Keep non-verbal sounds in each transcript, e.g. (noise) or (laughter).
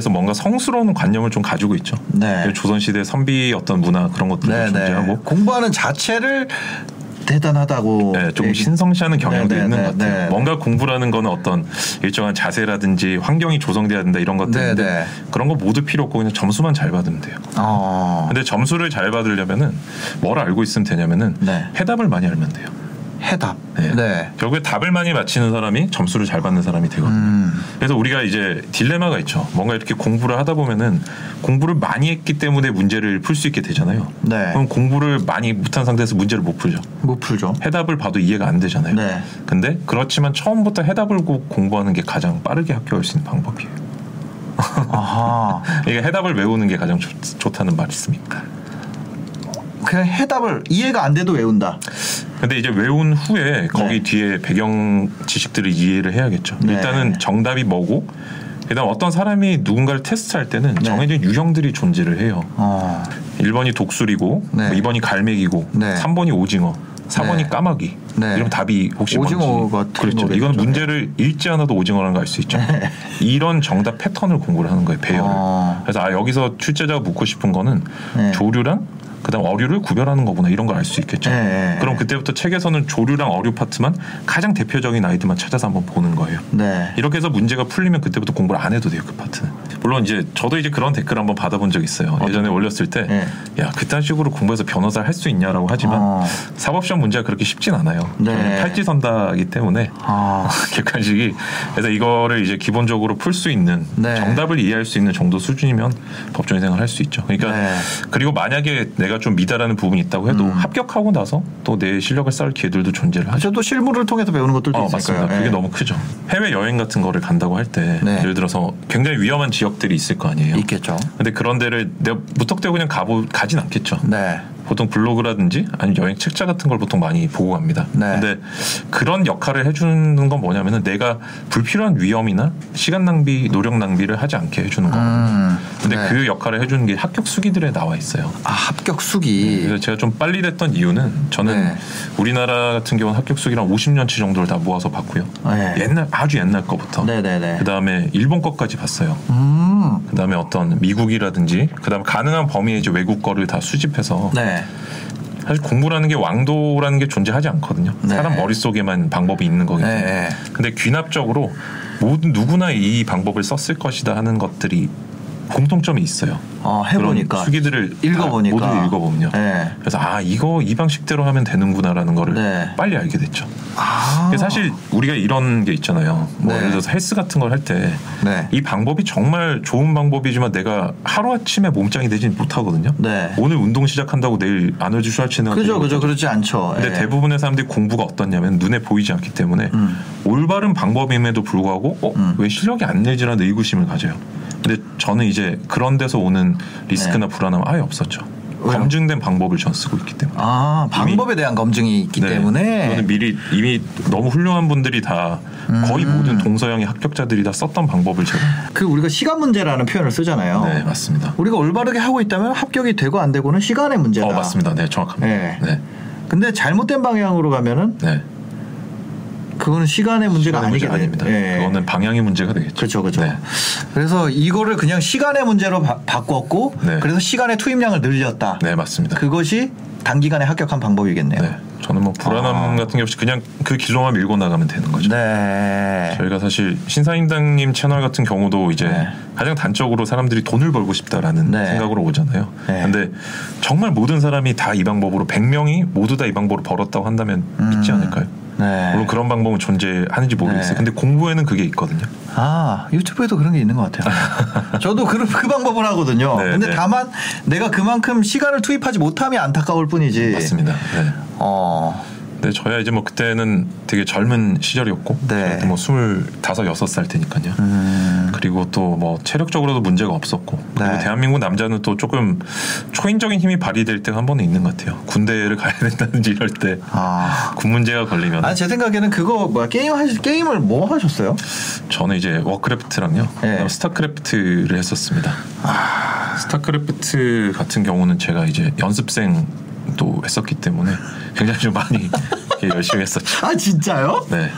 대해서 뭔가 성스러운 관념을 좀 가지고 있죠. 네. 조선 시대 선비 어떤 문화 그런 것들도 네, 네. 존재하고 공부하는 자체를 대단하다고 네, 좀 얘기- 신성시하는 경향도 네, 있는 네, 것 같아요. 네, 네. 뭔가 공부라는 거는 어떤 일정한 자세라든지 환경이 조성돼야 된다 이런 것들인데. 그런 거 모두 필요 없고 그냥 점수만 잘 받으면 돼요. 어. 근데 점수를 잘 받으려면은 뭘 알고 있으면 되냐면은 네. 해답을 많이 알면 돼요. 해답. 네. 네. 결국에 답을 많이 맞히는 사람이 점수를 잘 받는 사람이 되거든요. 음. 그래서 우리가 이제 딜레마가 있죠. 뭔가 이렇게 공부를 하다 보면은 공부를 많이 했기 때문에 문제를 풀 수 있게 되잖아요. 네. 그럼 공부를 많이 못한 상태에서 문제를 못 풀죠. 못 풀죠. 해답을 봐도 이해가 안 되잖아요. 네. 근데 그렇지만 처음부터 해답을 꼭 공부하는 게 가장 빠르게 합격할 수 있는 방법이에요. 아하. 이게 (laughs) 해답을 외우는 게 가장 좋, 좋다는 말이 있습니까? 그냥 해답을 이해가 안 돼도 외운다. 근데 이제 외운 후에 거기 네. 뒤에 배경 지식들을 이해를 해야겠죠. 네. 일단은 정답이 뭐고 그다음 어떤 사람이 누군가를 테스트할 때는 네. 정해진 유형들이 존재를 해요. 어. 1번이 독수리고 네. 뭐 2번이 갈매기고 네. 3번이 오징어 4번이 네. 까마귀 네. 이런 답이 혹시 오징어 뭔지 같은 그렇죠. 이건 문제를 읽지 않아도 오징어라는 걸 알 수 있죠. 이런 정답 패턴을 공부를 하는 거예요. 배열을. 어. 그래서 아 여기서 출제자가 묻고 싶은 거는 네. 조류랑 그다음 어류를 구별하는 거구나 이런 걸 알 수 있겠죠. 네, 네, 그럼 네. 그때부터 책에서는 조류랑 어류 파트만 가장 대표적인 아이들만 찾아서 한번 보는 거예요. 네. 이렇게 해서 문제가 풀리면 그때부터 공부를 안 해도 돼요 그 파트는. 물론 이제 저도 이제 그런 댓글 한번 받아본 적 있어요. 예전에 올렸을 때, 네. 야 그딴 식으로 공부해서 변호사 할 수 있냐라고 하지만 어. 사법시험 문제가 그렇게 쉽진 않아요. 네. 탈지선다기 때문에 아. (laughs) 객관식이 그래서 이거를 이제 기본적으로 풀 수 있는 네. 정답을 이해할 수 있는 정도 수준이면 법정 생활 할 수 있죠. 그러니까 네. 그리고 만약에 내가 좀 미달하는 부분이 있다고 해도 음. 합격하고 나서 또 내 실력을 쌓을 기회들도 존재를 하죠. 저도 실무를 통해서 배우는 것들도 어, 있으니까요. 맞습니다. 그게 예. 너무 크죠. 해외 여행 같은 거를 간다고 할 때 네. 예를 들어서 굉장히 위험한 지역들이 있을 거 아니에요. 있겠죠. 근데 그런 데를 내가 무턱대고 그냥 가보 가진 않겠죠. 네. 보통 블로그라든지 아니면 여행 책자 같은 걸 보통 많이 보고 갑니다. 네. 근데 그런 역할을 해주는 건 뭐냐면은 내가 불필요한 위험이나 시간 낭비, 노력 낭비를 하지 않게 해주는 거거든요. 음. 근데 네. 그 역할을 해주는 게 합격 수기들에 나와 있어요. 아, 합격 수기. 그래서 제가 좀 빨리 됐던 이유는 저는 네. 우리나라 같은 경우는 합격 수기랑 50년치 정도를 다 모아서 봤고요. 네. 옛날 아주 옛날 거부터. 네네네. 그 다음에 일본 거까지 봤어요. 음. 그 다음에 어떤 미국이라든지 그 다음에 가능한 범위의 이제 외국 거를 다 수집해서 네. 사실 공부라는 게 왕도라는 게 존재하지 않거든요. 네. 사람 머릿속에만 방법이 있는 거기 때문에. 네, 네. 근데 귀납적으로 모든 누구나 이 방법을 썼을 것이다 하는 것들이 공통점이 있어요. 어, 해보니까. 수기들을 읽어보니까. 다 모두 읽어보면요. 네. 그래서 아 이거 이 방식대로 하면 되는구나라는 거를 네. 빨리 알게 됐죠. 아. 사실 우리가 이런 게 있잖아요. 뭐 네. 예를 들어서 헬스 같은 걸 할 때이 네. 방법이 정말 좋은 방법이지만 내가 하루 아침에 몸짱이 되진 못하거든요. 네. 오늘 운동 시작한다고 내일 아놀드 슈왈체네거 그죠, 그죠. 그렇지 않죠. 근데 예. 대부분의 사람들이 공부가 어떻냐면 눈에 보이지 않기 때문에 음. 올바른 방법임에도 불구하고 어? 음. 왜 실력이 안 늘지라는 의구심을 가져요. 근데 저는 이제 그런 데서 오는 리스크나 불안함 아예 없었죠. 네. 왜요? 검증된 방법을 전 쓰고 있기 때문에. 아, 방법에 대한 검증이 있기 네. 때문에. 이거는 미리 이미 너무 훌륭한 분들이 다 거의 음. 모든 동서양의 합격자들이 다 썼던 방법을 제가 그 우리가 시간 문제라는 표현을 쓰잖아요. 네 맞습니다. 우리가 올바르게 하고 있다면 합격이 되고 안 되고는 시간의 문제다. 어 맞습니다. 네 정확합니다. 네. 네. 근데 잘못된 방향으로 가면은 네. 그거는 시간의 문제가 시간의 아니게. 아닙니다. 예. 그거는 방향의 문제가 되겠죠. 그렇죠, 그렇죠. 네. 그래서 이거를 그냥 시간의 문제로 바, 바꿨고, 네. 그래서 시간의 투입량을 늘렸다. 네 맞습니다. 그것이 단기간에 합격한 방법이겠네요. 네. 저는 뭐 불안함 아. 같은 게 없이 그냥 그 길로만 밀고 나가면 되는 거죠. 네. 저희가 사실 신사임당님 채널 같은 경우도 이제 네. 가장 단적으로 사람들이 돈을 벌고 싶다라는 네. 생각으로 오잖아요. 네. 근데 정말 모든 사람이 다 이 방법으로 100명이 모두 다 이 방법으로 벌었다고 한다면 믿지 음. 않을까요? 네. 물론 그런 방법은 존재하는지 모르겠어요. 네. 근데 공부에는 그게 있거든요. 아 유튜브에도 그런 게 있는 것 같아요. (laughs) 저도 그, 그 방법을 하거든요. 네, 근데 네. 다만 내가 그만큼 시간을 투입하지 못함이 안타까울 뿐이지. 맞습니다. 네. 어 근데 저야 이제 뭐 그때는 되게 젊은 시절이었고 네. 뭐 스물다섯 여섯 살 때니까요. 음. 그리고 또 뭐 체력적으로도 문제가 없었고 그리고 네. 대한민국 남자는 또 조금 초인적인 힘이 발휘될 때가 한 번은 있는 것 같아요. 군대를 가야 된다든지 이럴 때 아. 군 문제가 걸리면 아, 제 생각에는 그거 뭐야 게임 하시 게임을 뭐 하셨어요? 저는 이제 워크래프트랑요 네. 스타크래프트를 했었습니다. 스타크래프트 같은 경우는 제가 이제 연습생 도 했었기 때문에 굉장히 좀 많이 열심히 했었죠. 아 진짜요? 네.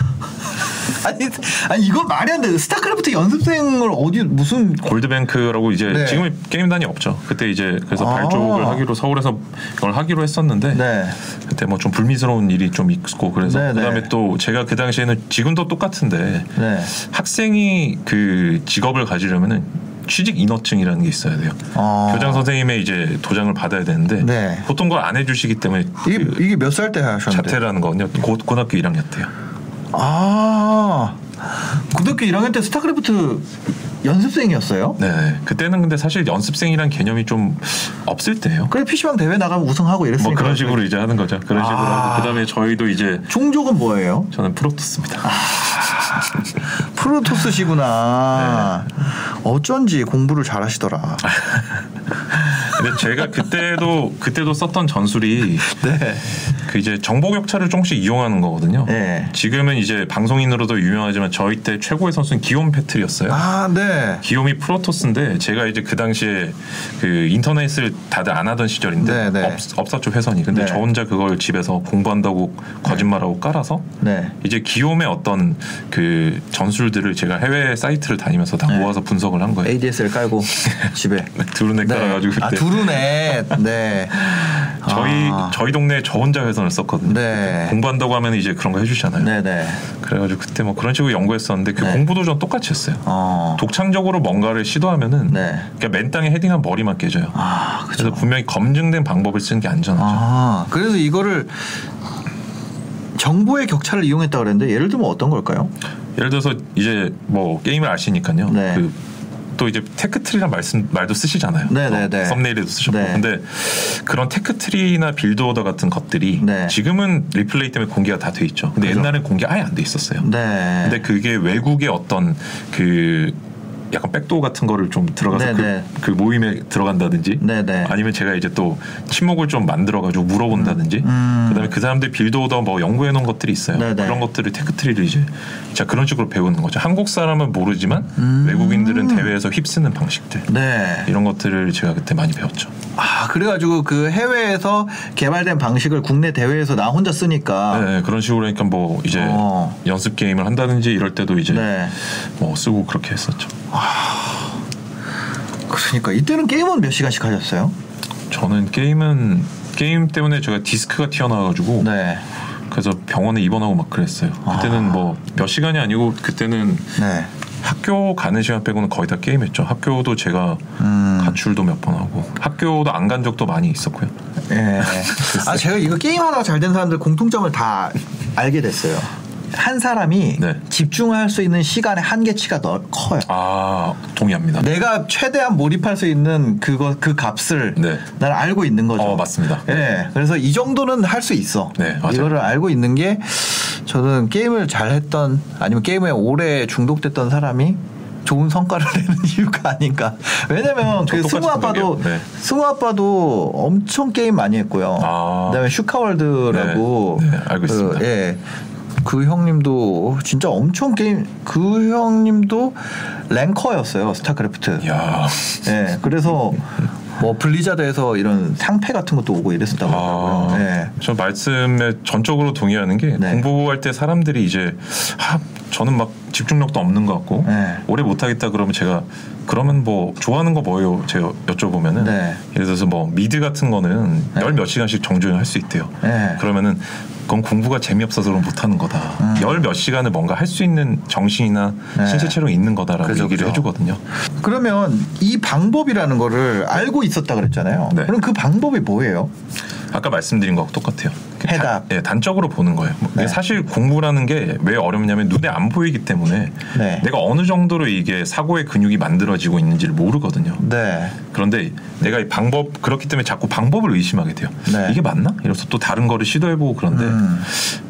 아니, 아니 이거 말이 안 돼. 스타크래프트 연습생을 어디 무슨 골드뱅크라고 이제 네. 지금은 게임단이 없죠. 그때 이제 그래서 아. 발족을 하기로 서울에서 이걸 하기로 했었는데 네. 그때 뭐 좀 불미스러운 일이 좀 있고 그래서 네, 그다음에 네. 또 제가 그 당시에는 지금도 똑같은데 네. 학생이 그 직업을 가지려면은 취직 인허증이라는 게 있어야 돼요. 아. 교장 선생님의 이제 도장을 받아야 되는데 네. 보통 그걸 안 해주시기 때문에 이게 그 이게 몇 살 때 하셨는데? 자퇴라는 거는요. 고, 고등학교 1학년 때요. 아. 고등학교 1학년 때 스타크래프트 연습생이었어요? 네, 그때는 근데 사실 연습생이란 개념이 좀 없을 때예요. 그래 PC방 대회 나가면 우승하고 이랬으니까. 뭐 그런 식으로 이제 하는 거죠. 그런 식으로 아. 하고 그다음에 저희도 이제 종족은 뭐예요? 저는 프로토스입니다. 아. (laughs) 프로토스시구나. 네. 어쩐지 공부를 잘하시더라. (laughs) 근데 제가 그때도 그때도 썼던 전술이 네. 그 이제 정보 격차를 조금씩 이용하는 거거든요. 네. 지금은 이제 방송인으로도 유명하지만 저희 때 최고의 선수는 기욤 패틀이었어요. 아, 네. 기욤이 프로토스인데 제가 이제 그 당시에 그 인터넷을 다들 안 하던 시절인데 네, 네. 없, 없었죠 회선이. 근데 네. 저 혼자 그걸 집에서 공부한다고 거짓말하고 깔아서 네. 이제 기욤의 어떤 그 전술들을 제가 해외 사이트를 다니면서 다 네. 모아서 분석을 한 거예요. ADSL 깔고 (laughs) 집에. 두루네 깔아가지고 아, 그때 두루네. 네. (laughs) 저희 아. 저희 동네에 저 혼자 회선 을 썼거든요. 네. 공부한다고 하면 이제 그런 거 해주잖아요. 네네. 그래가지고 그때 뭐 그런 식으로 연구했었는데 그 네. 공부도 전 똑같이 했어요. 어. 독창적으로 뭔가를 시도하면은 네. 그러니까 맨 땅에 헤딩하면 머리만 깨져요. 아, 그래서. 분명히 검증된 방법을 쓰는 게 안전하죠. 아, 그래서 이거를 정보의 격차를 이용했다 그랬는데 예를 들면 어떤 걸까요? 예를 들어서 이제 뭐 게임을 아시니까요. 네. 그 또 이제 tech tree란 말씀 말도 쓰시잖아요. 네, 또 네, 네. 썸네일에도 쓰셨고. 네. 근데 그런 tech tree나 build order 같은 것들이 네. 지금은 리플레이 때문에 공개가 다 돼 있죠. 근데 그죠. 옛날엔 공개 아예 안 돼 있었어요. 네. 근데 그게 외국의 어떤 그 약간 backdoor 같은 거를 좀 들어가서 네, 그, 네. 그 모임에 들어간다든지 네, 네. 아니면 제가 이제 또 친목을 좀 만들어가지고 물어본다든지 음. 그다음에 그 사람들 build order 뭐 연구해 놓은 것들이 있어요. 네, 네. 그런 것들을 tech tree를 이제 자 그런 식으로 배우는 거죠. 한국 사람은 모르지만 음. 외국인들은 대회에서 휩쓰는 방식들 네. 이런 것들을 제가 그때 많이 배웠죠. 아, 그래가지고 그 해외에서 개발된 방식을 국내 대회에서 나 혼자 쓰니까. 네, 그런 식으로 하니까 뭐 이제 아. 어. 연습 게임을 한다든지 이럴 때도 이제 네. 뭐 쓰고 그렇게 했었죠. 그러니까 이때는 게임은 몇 시간씩 하셨어요? 저는 게임은 게임 때문에 제가 디스크가 튀어나와가지고 네. 그래서 병원에 입원하고 막 그랬어요. 그때는 아. 뭐몇 시간이 아니고 그때는 네. 학교 가는 시간 빼고는 거의 다 게임했죠. 학교도 제가 음. 가출도 몇 번 하고 학교도 안 간 적도 많이 있었고요. 예. (laughs) 아 제가 이거 게임 하다가 잘 된 사람들 공통점을 다 알게 됐어요. 한 사람이 네. 집중할 수 있는 시간의 한계치가 더 커요. 아 동의합니다. 내가 최대한 몰입할 수 있는 그거 그 값을 네. 난 알고 있는 거죠. 어, 맞습니다. 예. 그래서 이 정도는 할 수 있어. 네, 맞아요. 이거를 알고 있는 게 저는 게임을 잘했던 아니면 게임에 오래 중독됐던 사람이 좋은 성과를 (laughs) 내는 이유가 아닌가. 왜냐면 저그 승우 아빠도. 네. 승우 아빠도 엄청 게임 많이 했고요. 아. 그다음에 슈카월드라고 네, 네, 알고 그, 있습니다. 예. 그 형님도 진짜 엄청 게임 그 형님도 ranker였어요 스타크래프트. 야, 예, 그래서 뭐 블리자드에서 이런 상패 같은 것도 오고 이랬었다고 아, 하더라고요. 예. 저 말씀에 전적으로 동의하는 게 네. 공부할 때 사람들이 이제 아, 저는 막 집중력도 없는 것 같고 네. 오래 못하겠다 그러면 제가 그러면 뭐 좋아하는 거 뭐예요? 제가 여쭤보면은 네. 예를 들어서 뭐 미드 같은 거는 네. 열몇 시간씩 정주행 할수 있대요. 네. 그러면은 그건 공부가 재미없어서 그럼 못하는 거다. 음. 열몇 시간을 뭔가 할 수 있는 정신이나 네. 신체 체력이 있는 거다라고 그죠, 얘기를 그죠. 해주거든요. 그러면 이 방법이라는 거를 알고 있었다 그랬잖아요. 네. 그럼 그 방법이 뭐예요? 아까 말씀드린 거하고 똑같아요. 해답. 단, 예, 단적으로 보는 거예요. 뭐 네. 사실 공부라는 게 왜 어렵냐면 눈에 안 보이기 때문에 네. 내가 어느 정도로 이게 사고의 근육이 만들어지고 있는지를 모르거든요. 네. 그런데 내가 이 방법 그렇기 때문에 자꾸 방법을 의심하게 돼요. 네. 이게 맞나? 이래서 또 다른 거를 시도해보고 그런데 음.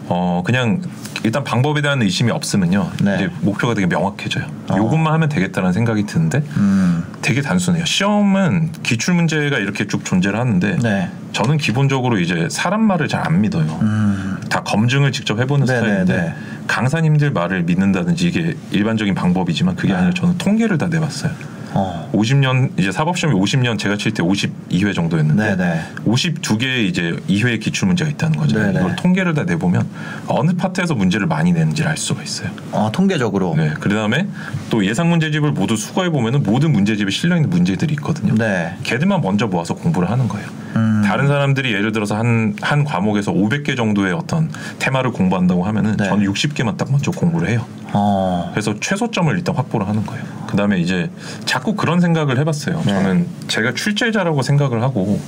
어 그냥 일단 방법에 대한 의심이 없으면요. 네. 이제 목표가 되게 명확해져요. 어. 요것만 하면 되겠다는 생각이 드는데 음. 되게 단순해요. 시험은 기출 문제가 이렇게 쭉 존재를 하는데 네. 저는 기본적으로 이제 사람 말을 잘 안 믿어요. 음. 다 검증을 직접 해보는 네네네. 스타일인데 강사님들 말을 믿는다든지 이게 일반적인 방법이지만 그게 네. 아니라 저는 통계를 다 내봤어요. 어. 50년 이제 사법 시험이 50년 제가 칠 때 52회 정도였는데 네네. 52개의 이제 2회 기출 문제가 있다는 거죠. 네네. 이걸 통계를 다 내보면 어느 파트에서 문제를 많이 내는지를 알 수가 있어요. 어, 통계적으로. 네. 그다음에 또 예상 문제집을 모두 수거해 보면은 모든 문제집에 실려 있는 문제들이 있거든요. 네. 걔들만 먼저 모아서 공부를 하는 거예요. 음. 다른 사람들이 예를 들어서 한, 한 과목에서 500개 정도의 어떤 테마를 공부한다고 하면은 네. 저는 60개만 딱 먼저 공부를 해요. 어. 그래서 최소점을 일단 확보를 하는 거예요. 그 다음에 이제 자꾸 그런 생각을 해봤어요. 네. 저는 제가 출제자라고 생각을 하고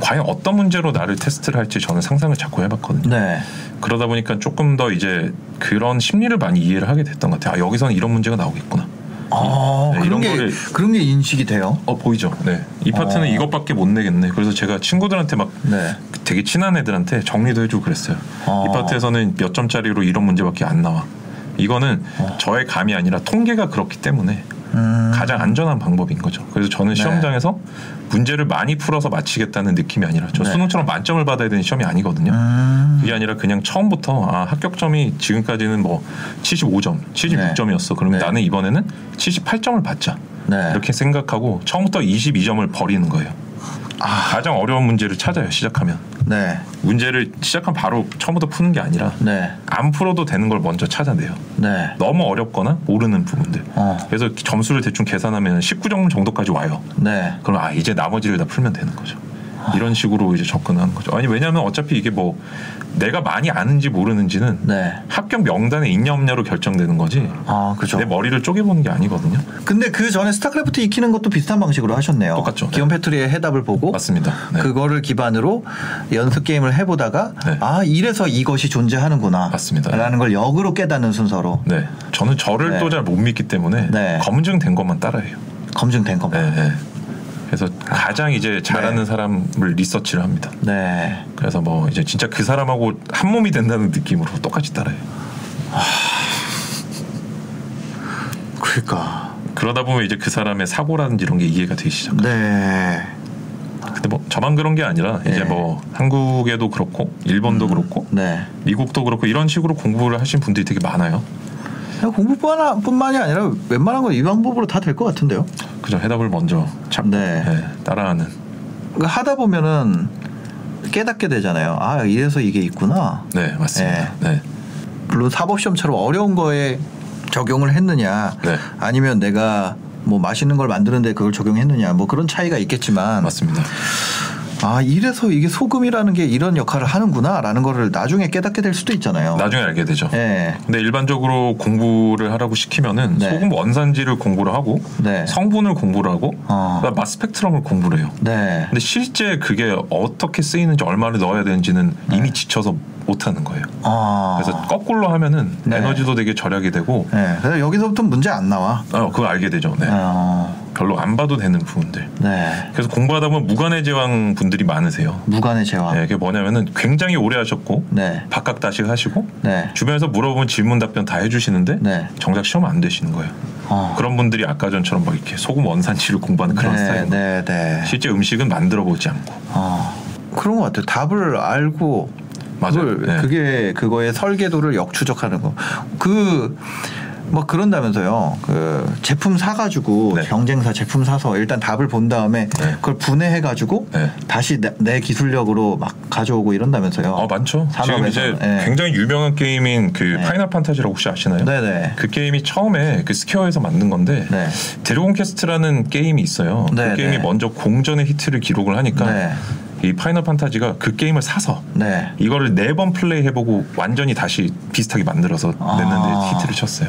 과연 어떤 문제로 나를 테스트를 할지 저는 상상을 자꾸 해봤거든요. 네. 그러다 보니까 조금 더 이제 그런 심리를 많이 이해를 하게 됐던 것 같아요. 아, 여기서는 이런 문제가 나오겠구나. 어, 네, 그런 이런 게 거를- 그런 게 인식이 돼요. 어 보이죠. 네. 이 파트는 어. 이것밖에 못 내겠네. 그래서 제가 친구들한테 막 네. 되게 친한 애들한테 정리도 해주고 그랬어요. 어. 이 파트에서는 몇 점짜리로 이런 문제밖에 안 나와. 이거는 어. 저의 감이 아니라 통계가 그렇기 때문에 음. 가장 안전한 방법인 거죠. 그래서 저는 네. 시험장에서 문제를 많이 풀어서 마치겠다는 느낌이 아니라 저 네. 수능처럼 만점을 받아야 되는 시험이 아니거든요. 음. 그게 아니라 그냥 처음부터 아, 합격점이 지금까지는 뭐 75점, 76점이었어. 그러면 네. 나는 이번에는 78점을 받자. 네. 이렇게 생각하고 처음부터 22점을 버리는 거예요. 아. 가장 어려운 문제를 찾아요. 시작하면 네. 문제를 시작하면 바로 처음부터 푸는 게 아니라 네. 안 풀어도 되는 걸 먼저 찾아내요. 네. 너무 어렵거나 모르는 부분들. 어. 그래서 점수를 대충 계산하면 19점 정도까지 와요. 네. 그럼 아 이제 나머지를 다 풀면 되는 거죠. 이런 식으로 이제 접근하는 거죠. 아니 왜냐하면 어차피 이게 뭐 내가 많이 아는지 모르는지는 네. 합격 명단에 있냐 없냐로 결정되는 거지. 아, 그죠. 내 머리를 쪼개보는 게 아니거든요. 근데 그 전에 스타크래프트 익히는 것도 비슷한 방식으로 하셨네요. 똑같죠. 네. 기온 패트리의 해답을 보고 맞습니다. 네. 그거를 기반으로 연습 게임을 해보다가 네. 아 이래서 이것이 존재하는구나 맞습니다. 라는 걸 역으로 깨닫는 순서로 네, 저는 저를 네. 또잘 못 믿기 때문에 네. 검증된 것만 따라해요. 검증된 것만 네, 네. 그래서 가장 이제 잘하는 네. 사람을 리서치를 합니다. 네. 그래서 뭐 이제 진짜 그 사람하고 한 몸이 된다는 느낌으로 똑같이 따라해요. 그러니까 그러다 보면 이제 그 사람의 사고라든지 이런 게 이해가 되기 시작해요. 네. 근데 뭐 저만 그런 게 아니라 이제 네. 뭐 한국에도 그렇고 일본도 그렇고 네. 미국도 그렇고 이런 식으로 공부를 하신 분들이 되게 많아요. 그냥 공부뿐만이 아니라 웬만한 건 이 방법으로 다 될 것 같은데요. 그죠? 해답을 먼저 찾고 네. 네, 따라하는. 그 하다 보면은 깨닫게 되잖아요. 아 이래서 이게 있구나. 네, 맞습니다. 네. 물론 사법 시험처럼 어려운 거에 적용을 했느냐, 네. 아니면 내가 뭐 맛있는 걸 만드는데 그걸 적용했느냐, 뭐 그런 차이가 있겠지만, 맞습니다. 아 이래서 이게 소금이라는 게 이런 역할을 하는구나라는 거를 나중에 깨닫게 될 수도 있잖아요. 나중에 알게 되죠. 예. 근데 일반적으로 공부를 하라고 시키면은 네. 소금 원산지를 공부를 하고 네. 성분을 공부를 하고 어. 마스 스펙트럼을 공부를 해요. 네. 근데 실제 그게 어떻게 쓰이는지 얼마를 넣어야 되는지는 이미 지쳐서 못 하는 거예요. 아. 그래서 거꾸로 하면은 네. 에너지도 되게 절약이 되고 네. 그래서 여기서부터 문제 안 나와. 어, 그거 알게 되죠. 네. 어. 별로 안 봐도 되는 부분들. 네. 그래서 공부하다 보면 무관의 제왕 분들이 많으세요. 무관의 제왕. 네, 그게 뭐냐면은 굉장히 오래 하셨고 네. 박학다식 하시고 네. 주변에서 물어보면 질문 답변 다 해주시는데 네. 정작 시험 안 되시는 거예요. 어. 그런 분들이 아까 전처럼 막 이렇게 소금 원산지를 공부하는 그런 네, 스타일인 거예요. 네, 네. 실제 음식은 만들어 보지 않고. 어. 그런 것 같아요. 답을 알고 맞아요. 그걸 네. 그게 그거의 설계도를 역추적하는 거. 그 뭐 그런다면서요. 그 제품 사가지고 네. 경쟁사 제품 사서 일단 답을 본 다음에 네. 그걸 분해해가지고 네. 다시 내, 내 기술력으로 막 가져오고 이런다면서요. 어 많죠. 지금 산업에서. 이제 네. 굉장히 유명한 게임인 그 네. 파이널 판타지라고 혹시 아시나요? 네네. 그 게임이 처음에 그 스퀘어에서 만든 건데 네. 드래곤 퀘스트라는 게임이 있어요. 네, 그 게임이 네. 먼저 공전의 히트를 기록을 하니까 네. 이 파이널 판타지가 그 게임을 사서 네. 이거를 네 번 플레이 해보고 완전히 다시 비슷하게 만들어서 아. 냈는데 히트를 쳤어요.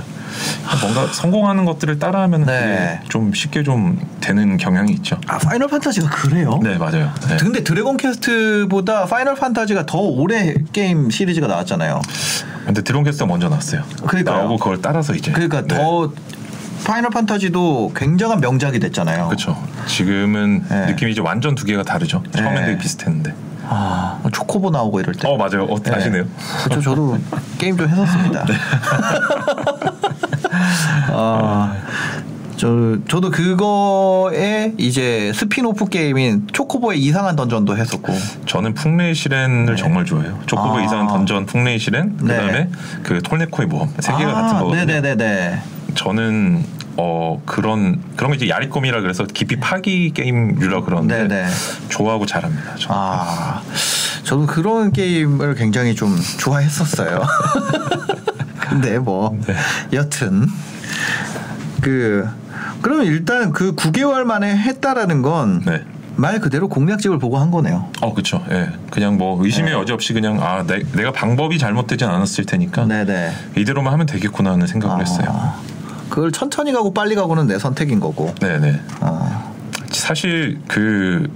뭔가 성공하는 것들을 따라하면 네. 좀 쉽게 좀 되는 경향이 있죠. 아 파이널 판타지가 그래요? 네 맞아요. 네. 근데 드래곤 퀘스트보다 파이널 판타지가 더 오래 게임 시리즈가 나왔잖아요. 근데 드래곤 퀘스트 먼저 나왔어요. 그러니까요. 나오고 그걸 따라서 이제. 그러니까 네. 더 파이널 판타지도 굉장한 명작이 됐잖아요. 그렇죠. 지금은 네. 느낌이 이제 완전 두 개가 다르죠. 처음엔 네. 되게 비슷했는데. 아, 초코보 나오고 이럴 때. 어 맞아요. 어, 네. 아시네요. 그렇죠. 저도 게임 좀 했었습니다. (laughs) (laughs) 아, 저 저도 그거에 이제 스피노프 게임인 초코보의 이상한 던전도 했었고. 저는 풍래의 시렌을 네. 정말 좋아해요. 초코보 아. 이상한 던전, 풍래의 시렌, 네. 그다음에 그 톨네코의 모험 세 개가 아, 같은 거거든요. 네네네네. 저는 어 그런 그런 거 이제 야리꼼이라 그래서 깊이 파기 게임류라 그러는데 네네. 좋아하고 잘합니다. 저. 아, 저도 그런 게임을 굉장히 좀 좋아했었어요. (laughs) 근데 뭐 네. 여튼 그 그러면 일단 그 9개월 만에 했다라는 건말 네. 그대로 공략집을 보고 한 거네요. 어 그렇죠. 예. 그냥 뭐 의심의 네. 여지 없이 그냥 아 내, 내가 방법이 잘못되진 않았을 테니까 네네. 이대로만 하면 되겠구나 하는 생각을 했어요. 아, 그걸 천천히 가고 빨리 가고는 내 선택인 거고. 네네. 어, 사실 그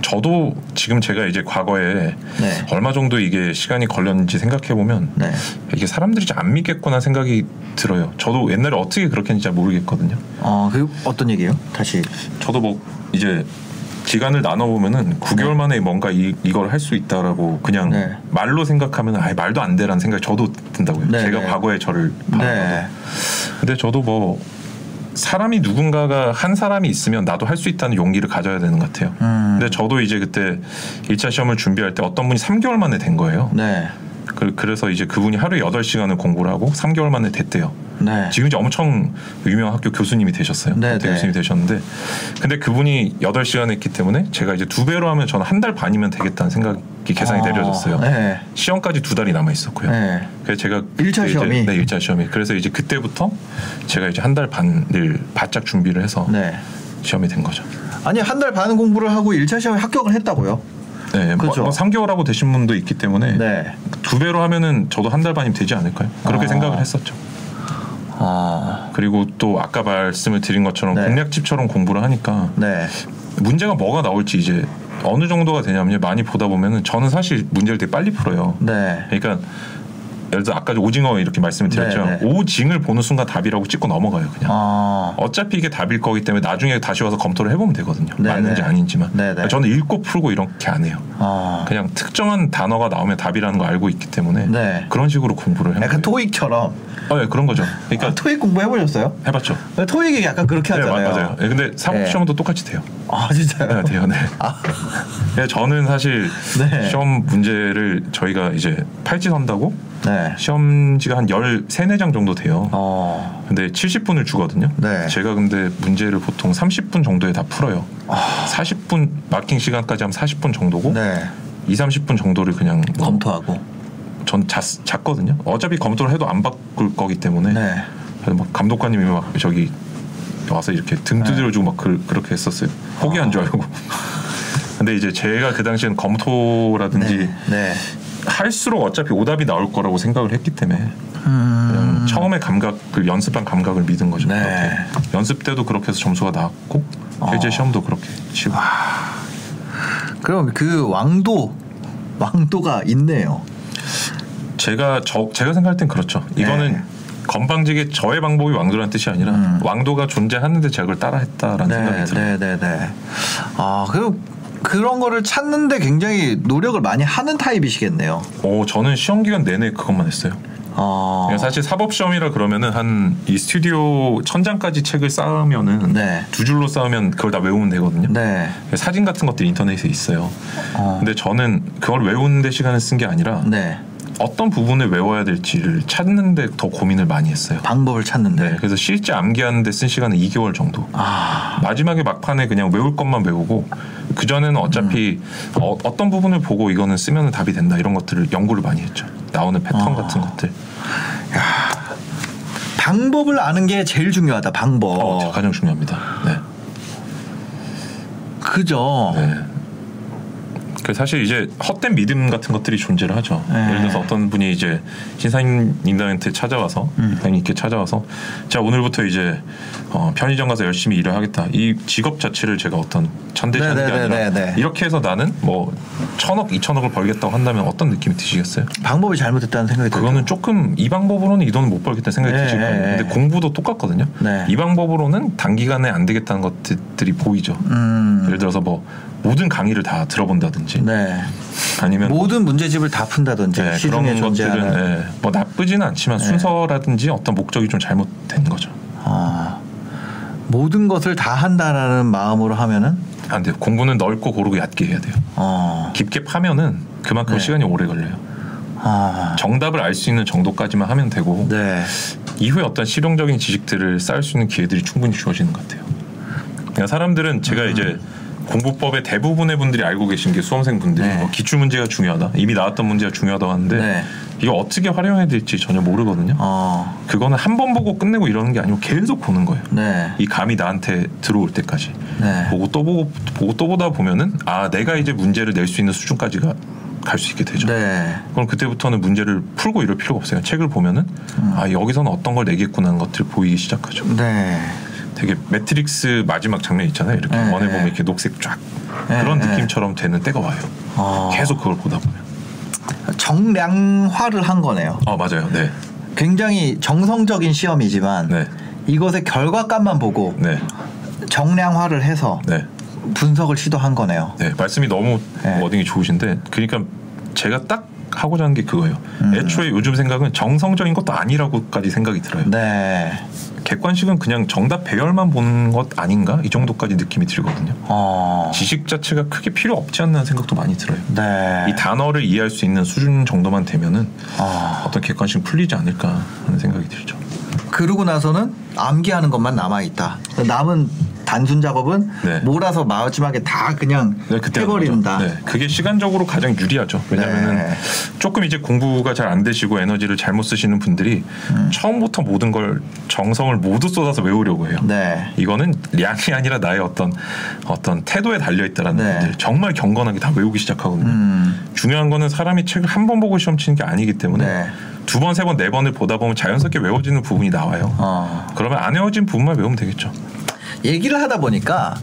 저도 지금 제가 이제 과거에 네. 얼마 정도 이게 시간이 걸렸는지 생각해 보면 네. 이게 사람들이 좀안 믿겠구나 생각이 들어요. 저도 옛날에 어떻게 그렇게 했는지 잘 모르겠거든요. 어, 그 어떤 얘기예요? 다시. 저도 뭐 이제 기간을 나눠 보면은 9개월 만에 뭔가 이, 이걸 할 수 있다라고 그냥 네. 말로 생각하면 아 말도 안 돼라는 생각이 저도 든다고요. 네, 제가 네. 과거에 저를 바라봐도. 네. 근데 저도 뭐 사람이 누군가가 한 사람이 있으면 나도 할 수 있다는 용기를 가져야 되는 것 같아요. 음. 근데 저도 이제 그때 1차 시험을 준비할 때 어떤 분이 3개월 만에 된 거예요. 네. 그, 그래서 이제 그분이 하루에 8시간을 공부를 하고 3개월 만에 됐대요. 네. 지금 이제 엄청 유명한 학교 교수님이 되셨어요. 네, 네. 교수님이 되셨는데 근데 그분이 8시간 했기 때문에 제가 이제 두 배로 하면 저는 한 달 반이면 되겠다는 생각이 계산이 어, 내려졌어요. 네. 시험까지 두 달이 남아 있었고요. 네. 그래서 제가 일차 그때 이제- 시험이? 네, 1차 시험이. 그래서 이제 그때부터 제가 이제 한 달 반을 바짝 준비를 해서 네. 시험이 된 거죠. 아니 한 달 반 공부를 하고 1차 시험에 합격을 했다고요? 네, 뭐, 그죠. 뭐 3개월 하고 되신 분도 있기 때문에 네. 두 배로 하면은 저도 한 달 반이면 되지 않을까요? 그렇게 아. 생각을 했었죠. 아. 그리고 또 아까 말씀을 드린 것처럼 네. 공략집처럼 공부를 하니까 네. 문제가 뭐가 나올지 이제 어느 정도가 되냐면요. 많이 보다 보면은 저는 사실 문제를 되게 빨리 풀어요. 네. 그러니까 예를 들어 아까 오징어 이렇게 말씀을 드렸죠. 네, 네. 오징을 보는 순간 답이라고 찍고 넘어가요. 그냥. 아. 어차피 이게 답일 거기 때문에 나중에 다시 와서 검토를 해보면 되거든요. 네, 맞는지 네. 아닌지만. 네, 네. 저는 읽고 풀고 이렇게 안 해요. 아. 그냥 특정한 단어가 나오면 답이라는 거 알고 있기 때문에 네. 그런 식으로 공부를 해요. 약간 토익처럼. 어, 예, 그런 거죠. 아, 그러니까 토익 공부 해보셨어요? 해봤죠. 토익이 약간 그렇게 네, 마- 하잖아요. 맞아요. 예, 근데 사법 네. 시험도 똑같이 돼요. 아 진짜요? 네, 돼요. 네. 아. 네, (laughs) 저는 사실 네. 시험 문제를 저희가 이제 팔찌 선다고 네. 시험지가 한 13, 4장 정도 돼요. 어. 근데 70분을 주거든요. 네. 제가 근데 문제를 보통 30분 정도에 다 풀어요. 40분 마킹 시간까지 하면 40분 정도고 아. 네. 2, 30분 정도를 그냥 뭐 검토하고. 전 잤, 잤거든요. 어차피 검토를 해도 안 바꿀 거기 때문에 네. 그래서 막 감독관님이 막 저기 와서 이렇게 등 두드려주고 막 그, 그렇게 했었어요. 포기한 줄 알고. (laughs) 근데 이제 제가 그 당시엔 검토라든지 네. 네. 할수록 어차피 오답이 나올 거라고 생각을 했기 때문에 음. 처음에 감각을 연습한 감각을 믿은 거죠. 네. 연습 때도 그렇게 해서 점수가 나왔고 실제 어. 시험도 그렇게 치고 그럼 그 왕도 왕도가 있네요. 제가 저 제가 생각할 땐 그렇죠. 이거는 네. 건방지게 저의 방법이 왕도라는 뜻이 아니라 음. 왕도가 존재하는데 제가 그걸 따라했다라는 생각이 들어요. 네, 네, 네. 아, 그 그런 거를 찾는데 굉장히 노력을 많이 하는 타입이시겠네요. 오, 저는 시험 기간 내내 그것만 했어요. 아. 그러니까 사실 사법 시험이라 그러면은 한 이 스튜디오 천장까지 책을 쌓으면은 네. 두 줄로 쌓으면 그걸 다 외우면 되거든요. 네. 사진 같은 것들이 인터넷에 있어요. 어. 근데 저는 그걸 외우는데 시간을 쓴 게 아니라 네. 어떤 부분을 외워야 될지를 찾는데 더 고민을 많이 했어요. 방법을 찾는데. 네, 그래서 실제 암기하는데 쓴 시간은 2개월 정도. 아. 마지막에 막판에 그냥 외울 것만 외우고 그 전에는 어차피 음. 어, 떤 부분을 보고 이거는 쓰면 답이 된다 이런 것들을 연구를 많이 했죠. 나오는 패턴 아. 같은 것들. 방법을 아는 게 제일 중요하다. 방법. 어, 가장 중요합니다. 네. 그죠. 네. 그 사실 이제 헛된 믿음 같은 것들이 존재를 하죠. 네. 예를 들어서 어떤 분이 이제 신사임님들한테 찾아와서 음. 임당님께 찾아와서 자 오늘부터 이제 어, 편의점 가서 열심히 일을 하겠다. 이 직업 자체를 제가 어떤 천대하는 게 네, 네, 아니라 네, 네, 네. 이렇게 해서 나는 뭐 천억, 이천억을 벌겠다고 한다면 어떤 느낌이 드시겠어요? 방법이 잘못됐다는 생각이 들어요. 그거는 조금 이 방법으로는 이 돈을 못 벌겠다는 생각이 네, 드실 거예요. 네, 근데 네. 공부도 똑같거든요. 네. 이 방법으로는 단기간에 안 되겠다는 것들이 보이죠. 음. 예를 들어서 뭐 모든 강의를 다 들어본다든지 네. 아니면 뭐 모든 문제집을 다 푼다든지 네, 시중에 그런 것들은 존재하는 네, 뭐 나쁘지는 않지만 네. 순서라든지 어떤 목적이 좀 잘못된 거죠. 아, 모든 것을 다 한다라는 마음으로 하면은 안 돼요. 공부는 넓고 고르고 얕게 해야 돼요. 어, 깊게 파면은 그만큼 네. 시간이 오래 걸려요. 아, 정답을 알 수 있는 정도까지만 하면 되고 네, 이후에 어떤 실용적인 지식들을 쌓을 수 있는 기회들이 충분히 주어지는 것 같아요. 그러니까 사람들은 음. 제가 이제 공부법의 대부분의 분들이 알고 계신 게 수험생 분들이 네. 뭐 기출 문제가 중요하다, 이미 나왔던 문제가 중요하다고 하는데 네. 이거 어떻게 활용해야 될지 전혀 모르거든요. 어, 그거는 한 번 보고 끝내고 이러는 게 아니고 계속 보는 거예요. 네, 이 감이 나한테 들어올 때까지 네, 보고 또 보고 보고 또 보다 보면은 아 내가 이제 문제를 낼 수 있는 수준까지가 갈수 있게 되죠. 네, 그럼 그때부터는 문제를 풀고 이럴 필요가 없어요. 책을 보면은 음. 아 여기서는 어떤 걸 내겠구나 하는 것들이 보이기 시작하죠. 네, 되게 매트릭스 마지막 장면 있잖아요. 이렇게 네, 원해 네. 보면 이렇게 녹색 쫙 네, 그런 네. 느낌처럼 되는 때가 와요. 어, 계속 그걸 보다 보면. 정량화를 한 거네요. 아 맞아요. 네, 굉장히 정성적인 시험이지만 네, 이것의 결과값만 보고 네, 정량화를 해서 네. 분석을 시도한 거네요. 네, 말씀이 너무 네. wording이 좋으신데, 그러니까 제가 딱 하고자 하는 게 그거예요. 음. 애초에 요즘 생각은 정성적인 것도 아니라고까지 생각이 들어요. 네, 객관식은 그냥 정답 배열만 보는 것 아닌가 이 정도까지 느낌이 들거든요. 어, 지식 자체가 크게 필요 없지 않나 생각도 많이 들어요. 네, 이 단어를 이해할 수 있는 수준 정도만 되면은 어, 어떤 객관식 풀리지 않을까 하는 생각이 들죠. 그러고 나서는 암기하는 것만 남아 있다. 남은 단순 작업은 네. 몰아서 마지막에 다 그냥 네, 해버린다. 네, 그게 시간적으로 가장 유리하죠. 왜냐하면 네. 조금 이제 공부가 잘 안 되시고 에너지를 잘못 쓰시는 분들이 음. 처음부터 모든 걸 정성을 모두 쏟아서 외우려고 해요. 네. 이거는 량이 아니라 나의 어떤 어떤 태도에 달려 있다라는 네. 분들 정말 경건하게 다 외우기 시작하거든요. 음, 중요한 거는 사람이 책을 한 번 보고 시험 치는 게 아니기 때문에 네. 두 번, 세 번, 네 번을 보다 보면 자연스럽게 외워지는 부분이 나와요. 어. 그러면 안 외워진 부분만 외우면 되겠죠. 얘기를 하다 보니까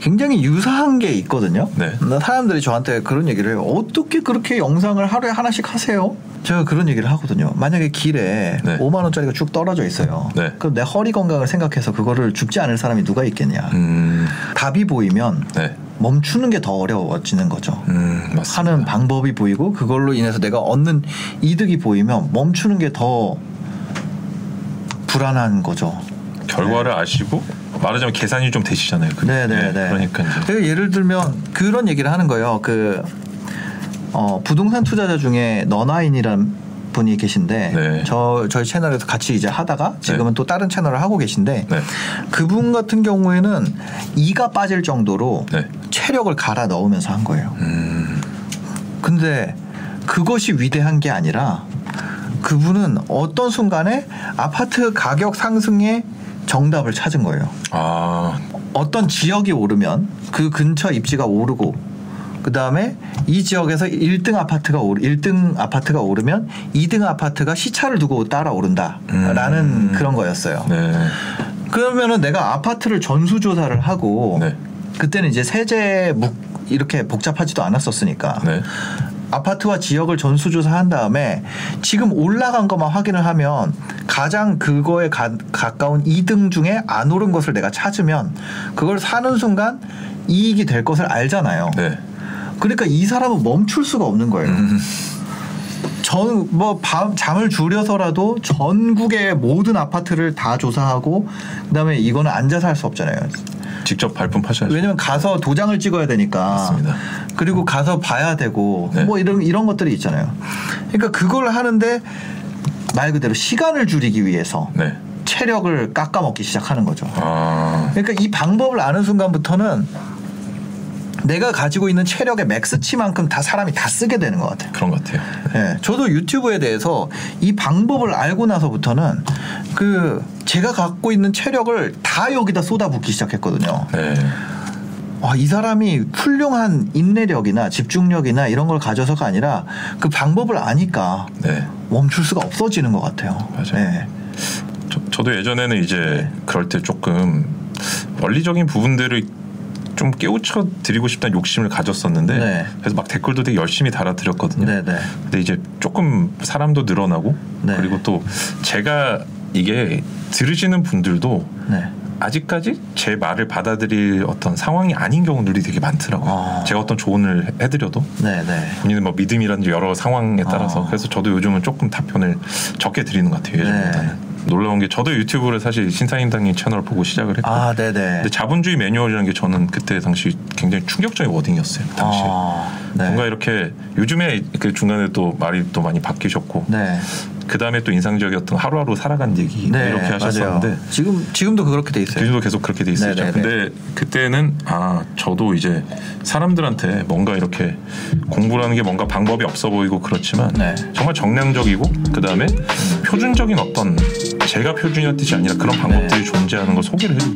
굉장히 유사한 게 있거든요. 네. 나 사람들이 저한테 그런 얘기를 해요. 어떻게 그렇게 영상을 하루에 하나씩 하세요? 제가 그런 얘기를 하거든요. 만약에 길에 네. 5만 원짜리가 쭉 떨어져 있어요. 네. 그럼 내 허리 건강을 생각해서 그거를 죽지 않을 사람이 누가 있겠냐? 음, 답이 보이면 네, 멈추는 게 더 어려워지는 거죠. 음. 하는 방법이 보이고 그걸로 인해서 내가 얻는 이득이 보이면 멈추는 게 더 불안한 거죠. 결과를 아시고 말하자면 계산이 좀 되시잖아요. 네네 네. 그러니까 이제 예를 들면 그런 얘기를 하는 거예요. 그 어, 부동산 투자자 중에 너나인이란 분이 계신데 네. 저 저희 채널에서 같이 이제 하다가 지금은 네. 또 다른 채널을 하고 계신데 네. 그분 같은 경우에는 이가 빠질 정도로 네. 체력을 갈아 넣으면서 한 거예요. 음, 근데 그것이 위대한 게 아니라 그분은 어떤 순간에 아파트 가격 상승의 정답을 찾은 거예요. 아, 어떤 지역이 오르면 그 근처 입지가 오르고 그 다음에 이 지역에서 1등 아파트가 오르 1등 아파트가 오르면 2등 아파트가 시차를 두고 따라 오른다라는 음. 그런 거였어요. 네, 그러면은 내가 아파트를 전수 조사를 하고 네. 그때는 이제 세제 묵 이렇게 복잡하지도 않았었으니까 네, 아파트와 지역을 전수조사한 다음에 지금 올라간 것만 확인을 하면 가장 그거에 가, 가까운 2등 중에 안 오른 것을 내가 찾으면 그걸 사는 순간 이익이 될 것을 알잖아요. 네. 그러니까 이 사람은 멈출 수가 없는 거예요. 음, 전뭐 잠을 줄여서라도 전국의 모든 아파트를 다 조사하고 그다음에 이거는 앉아서 할 수 없잖아요. 직접 발품 파셔야죠. 왜냐면 가서 도장을 찍어야 되니까. 맞습니다. 그리고 가서 봐야 되고 네. 뭐 이런 이런 것들이 있잖아요. 그러니까 그걸 하는데 말 그대로 시간을 줄이기 위해서 네. 체력을 깎아먹기 시작하는 거죠. 아, 그러니까 이 방법을 아는 순간부터는 내가 가지고 있는 체력의 맥스치만큼 다 사람이 다 쓰게 되는 것 같아요. 그런 것 같아요. 예, 저도 유튜브에 대해서 이 방법을 알고 나서부터는 그 제가 갖고 있는 체력을 다 여기다 쏟아붓기 시작했거든요. 네. 아, 이 사람이 훌륭한 인내력이나 집중력이나 이런 걸 가져서가 아니라 그 방법을 아니까 네. 멈출 수가 없어지는 것 같아요. 맞아요. 네. 저, 저도 예전에는 이제 네. 그럴 때 조금 원리적인 부분들을 좀 깨우쳐 드리고 싶다는 욕심을 가졌었는데 네. 그래서 막 댓글도 되게 열심히 달아드렸거든요. 네, 네. 근데 이제 조금 사람도 늘어나고 네. 그리고 또 제가 이게 들으시는 분들도 네. 아직까지 제 말을 받아들일 어떤 상황이 아닌 경우들이 되게 많더라고요. 아. 제가 어떤 조언을 해- 해드려도 네, 네. 본인은 뭐 믿음이라든지 여러 상황에 따라서 아. 그래서 저도 요즘은 조금 답변을 적게 드리는 것 같아요 예전보다는 네. 놀라운 게 저도 유튜브를 사실 신사임당님 채널 보고 시작을 했고 아, 네, 네. 근데 자본주의 매뉴얼이라는 게 저는 그때 당시 굉장히 충격적인 워딩이었어요 당시에 아, 네. 뭔가 이렇게 요즘에 그 중간에 또 말이 또 많이 바뀌셨고 네. 그 다음에 또 인상적이었던 하루하루 살아간 얘기 네, 이렇게 하셨었는데 맞아요. 지금 지금도 그렇게 돼 있어요. 요즘도 계속 그렇게 돼 있었죠. 네네네. 근데 그때는 아 저도 이제 사람들한테 뭔가 이렇게 공부라는 게 뭔가 방법이 없어 보이고 그렇지만 네. 정말 정량적이고 그 다음에 표준적인 어떤 제가 표준이었듯이 아니라 그런 방법들이 존재하는 걸 소개를 해요.